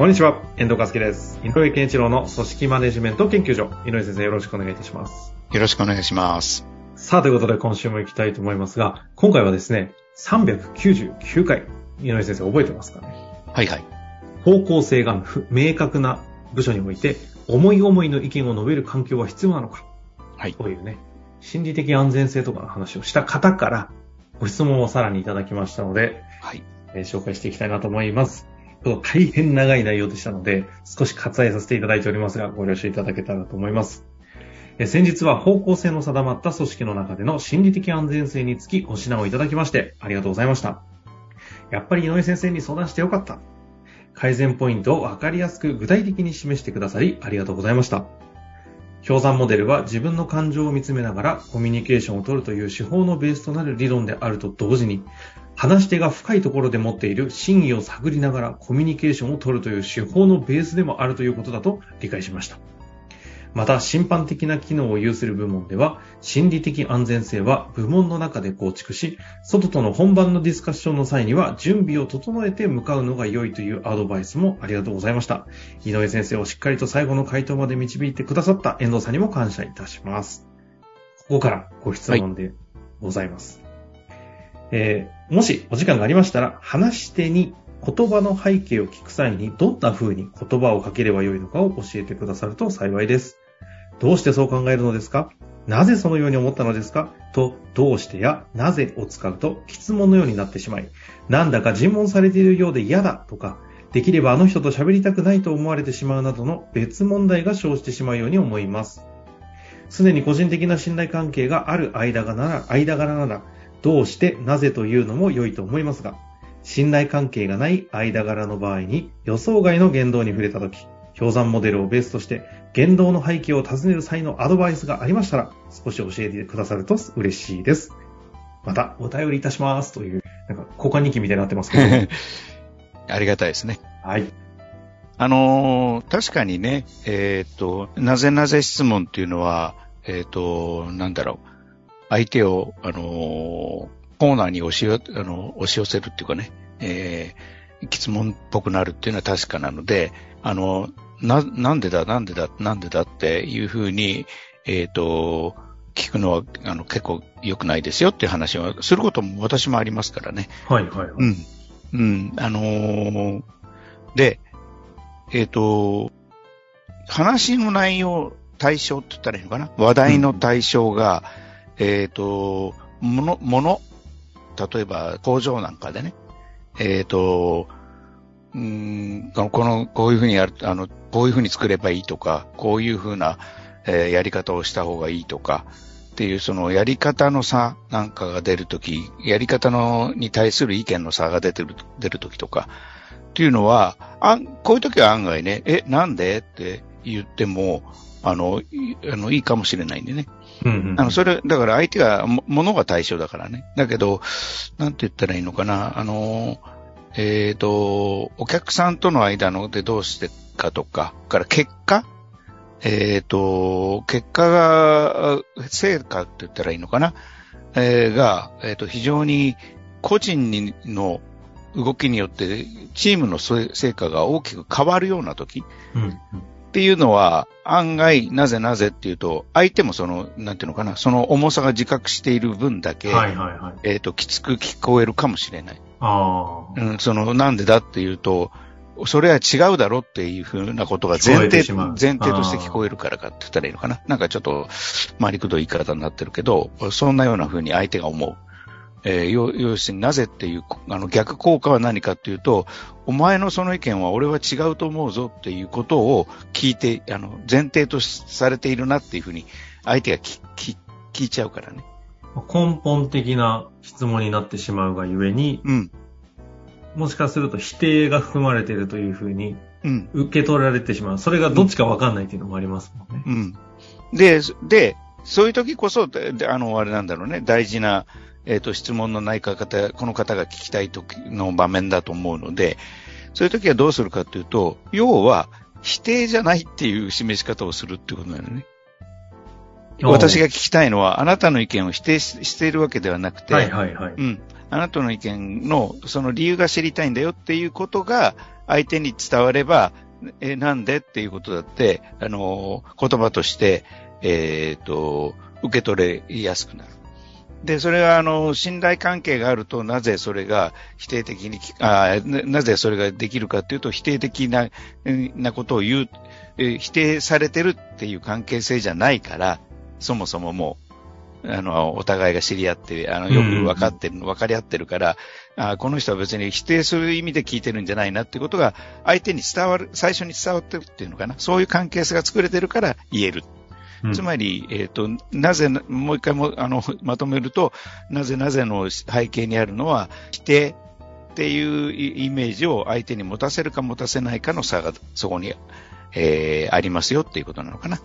こんにちは、遠藤和樹です。井上健一郎の組織マネジメント研究所。井上先生よろしくお願いいたします。よろしくお願いします。さあ、ということで今週も行きたいと思いますが、今回はですね、399回。井上先生覚えてますかね？はいはい。方向性が不明確な部署において、思い思いの意見を述べる環境は必要なのか？はい。というね、心理的安全性とかの話をした方から、ご質問をさらにいただきましたので、はい。えー紹介していきたいなと思います。大変長い内容でしたので、少し割愛させていただいておりますが、ご了承いただけたらと思います。先日は方向性の定まった組織の中での心理的安全性につきご指南をいただきまして、ありがとうございました。やっぱり井上先生に相談してよかった。改善ポイントをわかりやすく具体的に示してくださり、ありがとうございました。氷山モデルは自分の感情を見つめながらコミュニケーションを取るという手法のベースとなる理論であると同時に、話し手が深いところで持っている真意を探りながらコミュニケーションを取るという手法のベースでもあるということだと理解しました。また、審判的な機能を有する部門では、心理的安全性は部門の中で構築し、外との本番のディスカッションの際には準備を整えて向かうのが良いというアドバイスもありがとうございました。井上先生をしっかりと最後の回答まで導いてくださった遠藤さんにも感謝いたします。ここからご質問でございます。えーもしお時間がありましたら、話し手に言葉の背景を聞く際にどんな風に言葉をかければよいのかを教えてくださると幸いです。どうしてそう考えるのですか？なぜそのように思ったのですか？と、どうしてやなぜを使うと、質問のようになってしまい、なんだか尋問されているようで嫌だとか、できればあの人と喋りたくないと思われてしまうなどの別問題が生じてしまうように思います。すでに個人的な信頼関係がある間柄なら、間柄なら、どうしてなぜというのも良いと思いますが、信頼関係がない間柄の場合に予想外の言動に触れたとき、氷山モデルをベースとして言動の背景を尋ねる際のアドバイスがありましたら、少し教えてくださると嬉しいです。また、お便りいたしますという、なんか、交換日記みたいになってますけど。ありがたいですね。はい。あのー確かにね、えっ、と、なぜなぜ質問っていうのは、えっ、と、なんだろう、相手を、あのーコーナーに押しよ、あの、押し寄せるっていうかね、えー、質問っぽくなるっていうのは確かなので、あの、な、なんでだ、なんでだ、なんでだっていうふうに、えっ、と、聞くのは、あの、結構良くないですよっていう話はすることも私もありますからね。はい、はい、はい。うん。うん。あのーで、えっ、と、話の内容、対象って言ったらいいのかな？話題の対象が、えっ、と、もの、もの、例えば工場なんかでね、えっ、と、うん、このこ、ういうふうにやる、あの、こういうふうに作ればいいとか、こういうふうな、えーやり方をした方がいいとか、っていうそのやり方の差なんかが出るとき、やり方のに対する意見の差が出てる、出るときとか、っていうのは、あんこういうときは案外ね、え、なんで？って言っても、あの、いあの、いいかもしれないんでね。うんうん。あの、それ、だから相手が、もものが対象だからね。だけど、なんて言ったらいいのかな、あの、えっ、と、お客さんとの間のでどうしてかとか、から結果えっ、と、結果が、成果って言ったらいいのかな、えーが、えっ、と、非常に個人にの動きによって、チームの成成果が大きく変わるような時、うんうん。っていうのは、案外、なぜなぜっていうと、相手もその、なんていうのかな、その重さが自覚している分だけ、はい、はい、はい。えっ、と、きつく聞こえるかもしれない。ああ。うん、その、なんでだっていうと、それは違うだろっていうふうなことが前提、前提として聞こえるからかって言ったらいいのかな。なんかちょっと、回りくどい言い方になってるけど、そんなようなふうに相手が思う。えー要要するになぜっていう、あの逆効果は何かっていうと、お前のその意見は俺は違うと思うぞっていうことを聞いて、あの、前提とされているなっていうふうに、相手が聞聞聞いちゃうからね。根本的な質問になってしまうがゆえに、うん。もしかすると否定が含まれているというふうにうん。受け取られてしまう。それがどっちかわかんないっていうのもありますもんね。うん。で、で、そういう時こそ、あの、あれなんだろうね、大事な、えっ、と、質問のない方、この方が聞きたい時の場面だと思うので、そういう時はどうするかというと、要は、否定じゃないっていう示し方をするってことなのね。私が聞きたいのは、あなたの意見を否定ししているわけではなくて、はいはいはい。うん。あなたの意見のその理由が知りたいんだよっていうことが相手に伝われば、え、なんでっていうことだって、あの、言葉として、えっ、と、受け取れやすくなる。で、それが、あの、信頼関係があると、なぜそれが否定的にき、あななぜそれができるかというと、否定的な、えなことを言う、えー否定されてるっていう関係性じゃないから、そもそももう、あの、お互いが知り合って、あの、よく分かってる、分かり合ってるから、あこの人は別に否定する意味で聞いてるんじゃないなっていうことが、相手に伝わる、最初に伝わってるっていうのかな。そういう関係性が作れてるから言える。うんつまり、えっ、と、なぜ、もう一回も、あの、まとめると、なぜなぜの背景にあるのは、否定っていうイイメージを相手に持たせるか持たせないかの差がそこに、えーありますよっていうことなのかな。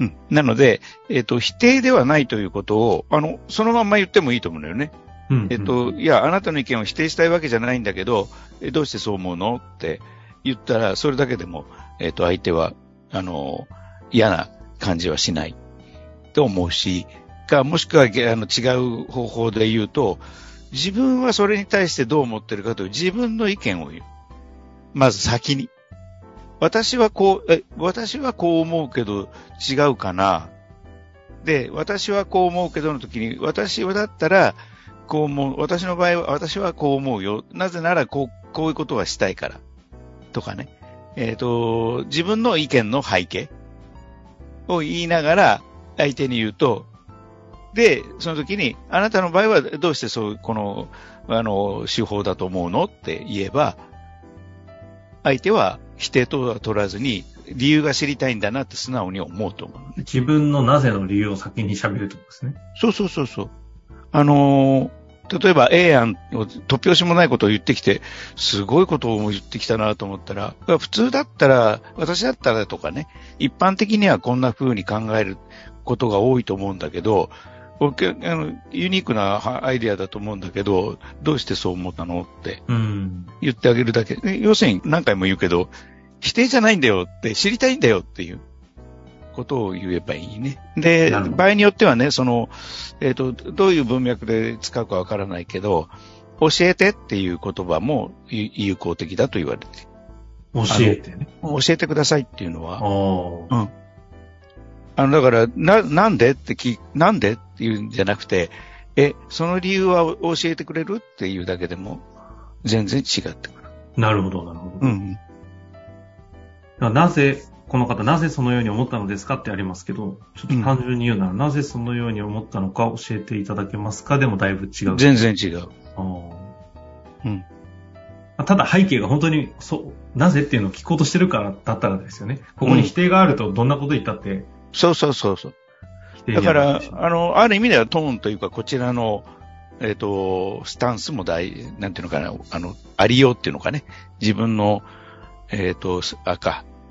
うん。なので、えっ、と、否定ではないということを、あの、そのまんま言ってもいいと思うんだよね。うんえっと、いや、あなたの意見を否定したいわけじゃないんだけど、えどうしてそう思うのって言ったら、それだけでも、えっと、相手は、あの、嫌な感じはしないと思うし、か、もしくは、あの、違う方法で言うと、自分はそれに対してどう思ってるかという自分の意見を言う。まず先に。私はこう、え、私はこう思うけど違うかな。で、私はこう思うけどの時に、私はだったら、こう思う、私の場合は、私はこう思うよ。なぜなら、こう、こういうことがしたいから。とかね。えっ、と、自分の意見の背景を言いながら、相手に言うと、で、その時に、あなたの場合はどうしてそう、この、あの、手法だと思うのって言えば、相手は否定とは取らずに、理由が知りたいんだなって素直に思うと思う。自分のなぜの理由を先に喋るってことですね。そうそうそうそう。あのー例えば A 案を突拍子もないことを言ってきて、すごいことを言ってきたなと思ったら、普通だったら、私だったらとかね、一般的にはこんな風に考えることが多いと思うんだけど、僕あのユニークなはアイディアだと思うんだけど、どうしてそう思ったのってうん。言ってあげるだけ。要するに何回も言うけど、否定じゃないんだよって、知りたいんだよっていうことを言えばいいね。で、場合によってはね、その、えっ、と、どういう文脈で使うかわからないけど、教えてっていう言葉も有有効的だと言われてる教えてね。教えてくださいっていうのあは、あ。あの、だから、な、なんでって聞、なんでっていうんじゃなくて、え、その理由は教えてくれるっていうだけでも、全然違ってくる。なるほど、なるほど。うん。なぜ、この方、なぜそのように思ったのですかってありますけど、ちょっと単純に言うなら、なぜそのように思ったのか教えていただけますか？でもだいぶ違う。全然違う。うん。ただ背景が本当に、そう、なぜっていうのを聞こうとしてるからだったらですよね。ここに否定があるとどんなこと言ったってそうそうそうそう。否定だからあの、ある意味ではトーンというか、こちらの、えっ、と、スタンスも大、なんていうのかな、あの、ありようっていうのかね。自分の、えっ、と、す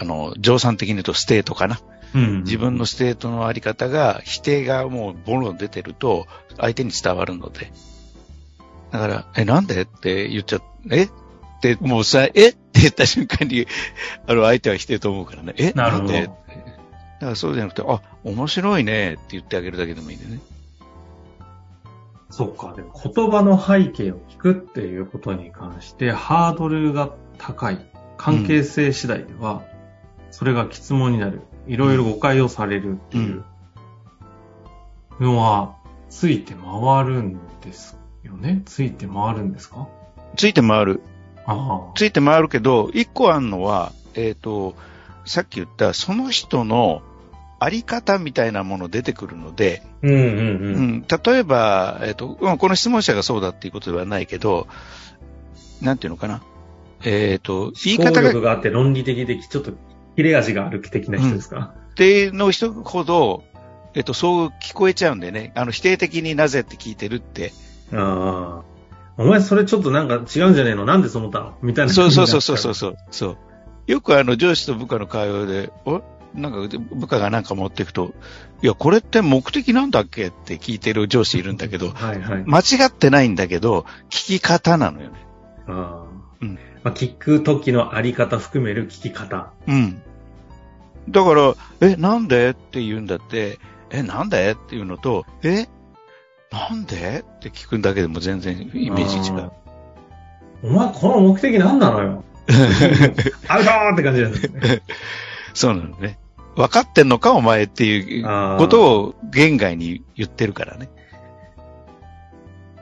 あの、ジョーさん的に言うとステートかな。うん。自分のステートのあり方が、否定がもうボロン出てると、相手に伝わるので。だから、え、なんでって言っちゃ、え？って、もうさ、え？って言った瞬間に、あの、相手は否定と思うからね。え？なるほどだからそうじゃなくて、あ、面白いねって言ってあげるだけでもいいんでね。そっか。でも言葉の背景を聞くっていうことに関して、ハードルが高い。関係性次第では、それが質問になる。いろいろ誤解をされるっていうのは、ついて回るんですよね？ついて回るんですか？ついて回る。ついて回るけど、一個あるのは、えっ、と、さっき言った、その人のあり方みたいなもの出てくるので、うんうんううん。ん、例えば、えっ、と、まあこの質問者がそうだっていうことではないけど、なんていうのかな？えっ、と、言い方が、力があって論理的で、ちょっと切れ味がある的な人ですか、っての人ほど、えっ、と、そう聞こえちゃうんでね、あの、否定的になぜって聞いてるって、ああ。お前それちょっとなんか違うんじゃねえの？なんでそう思ったの？みたいな。そうそうそうそうそうそう。そうよくあの上司と部下の会話で、お？なんか部下がなんか持っていくと、いや、これって目的なんだっけって聞いてる上司いるんだけど、はいはい。間違ってないんだけど、聞き方なのよね。あーうんまあ、聞く時のあり方含める聞き方。うん。だから、え、なんで？って言うんだって、え、なんで？っていうのと、え、なんで？って聞くんだけでも全然イメージ違う。お前この目的何なのよ。アウトーって感じなんですね。そうなのね。分かってんのかお前っていうことを言外に言ってるからね。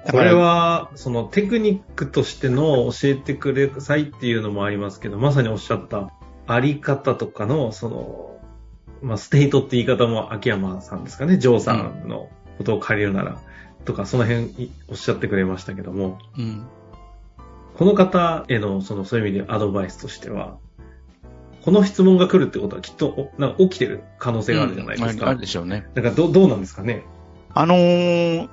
だこれは、そのテクニックとしての教えてくださいっていうのもありますけど、まさにおっしゃったあり方とかの、その、まあ、ステートって言い方も秋山さんですかね、ジョーさんのことを借りるなら、とか、その辺いおっしゃってくれましたけども、うん。この方への、その、そういう意味でアドバイスとしては、この質問が来るってことはきっと、おなんか起きてる可能性があるじゃないですか。うんあるでしょうね。なんかど、どうなんですかね？あのー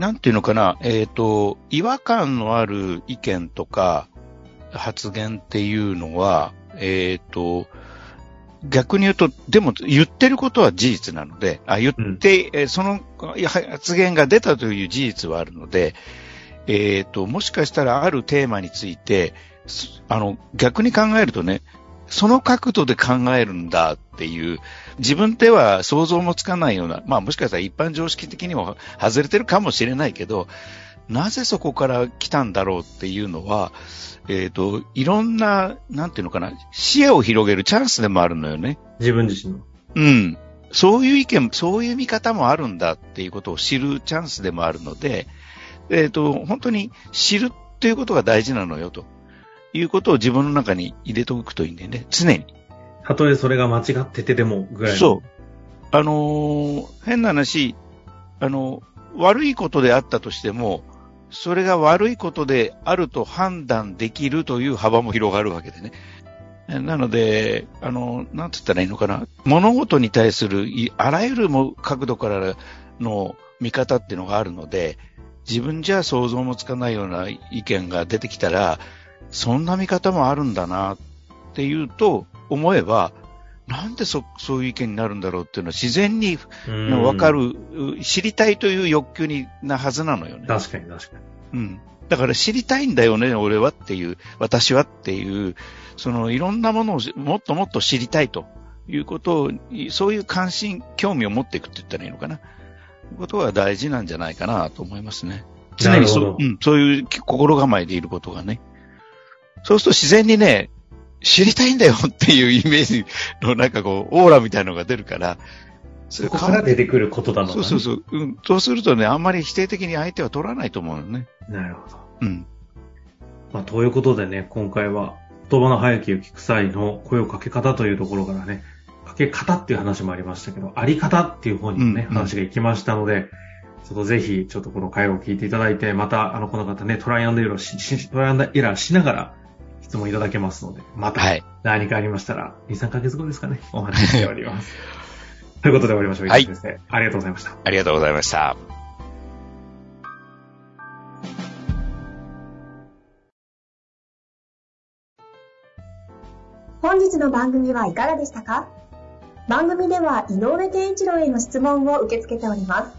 なんていうのかな、えっ、と、違和感のある意見とか発言っていうのは、えっ、と、逆に言うと、でも言ってることは事実なので、あ言って、えーその発言が出たという事実はあるので、えっ、と、もしかしたらあるテーマについて、すあの、逆に考えるとね、その角度で考えるんだっていう、自分では想像もつかないような、まあもしかしたら一般常識的にも外れてるかもしれないけど、なぜそこから来たんだろうっていうのは、えっ、と、いろんな、なんていうのかな、視野を広げるチャンスでもあるのよね。自分自身の。うん。そういう意見、そういう見方もあるんだっていうことを知るチャンスでもあるので、えっ、と、本当に知るっていうことが大事なのよということを自分の中に入れておくといいんだよね。常に。たとえそれが間違っててでもぐらい。そう。あのー変な話、あの、悪いことであったとしても、それが悪いことであると判断できるという幅も広がるわけでね。なので、あの、なんて言ったらいいのかな。物事に対するいあらゆる角度からの見方っていうのがあるので、自分じゃ想像もつかないような意見が出てきたら、そんな見方もあるんだなっていうと思えば、なんでそそういう意見になるんだろうっていうのは自然にうんわか。る、う知りたいという欲求になはずなのよね。確かに確かに。うん。だから知りたいんだよね、俺はっていう、私はっていう、そのいろんなものをもっともっと知りたいということを、そういう関心、興味を持っていくって言ったらいいのかな。ことが大事なんじゃないかなと思いますね。常にそうん、そういう心構えでいることがね。そうすると自然にね、知りたいんだよっていうイメージのなんかこう、オーラみたいなのが出るから、そそこから出てくることだのそうそうそう。うん。そうするとね、あんまり否定的に相手は取らないと思うよね。なるほど。うん。まあ、ということでね、今回は言葉の早きを聞く際の声をかけ方というところからね、かけ方っていう話もありましたけど、あり方っていう方にもね、うんうん話が行きましたので、ちょっとぜひ、ちょっとこの会話を聞いていただいて、また、あの、この方ね、トライアンドエラーし、しトライアンドエラーしながら質問いただけますので、またはい。何かありましたら、2、3ヶ月後ですかね、お話ししております。ということで終わりましょう。はい先生、ありがとうございました。ありがとうございました。本日の番組はいかがでしたか？番組では井上健一郎への質問を受け付けております。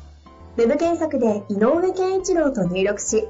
ウェブ検索で井上健一郎と入力し、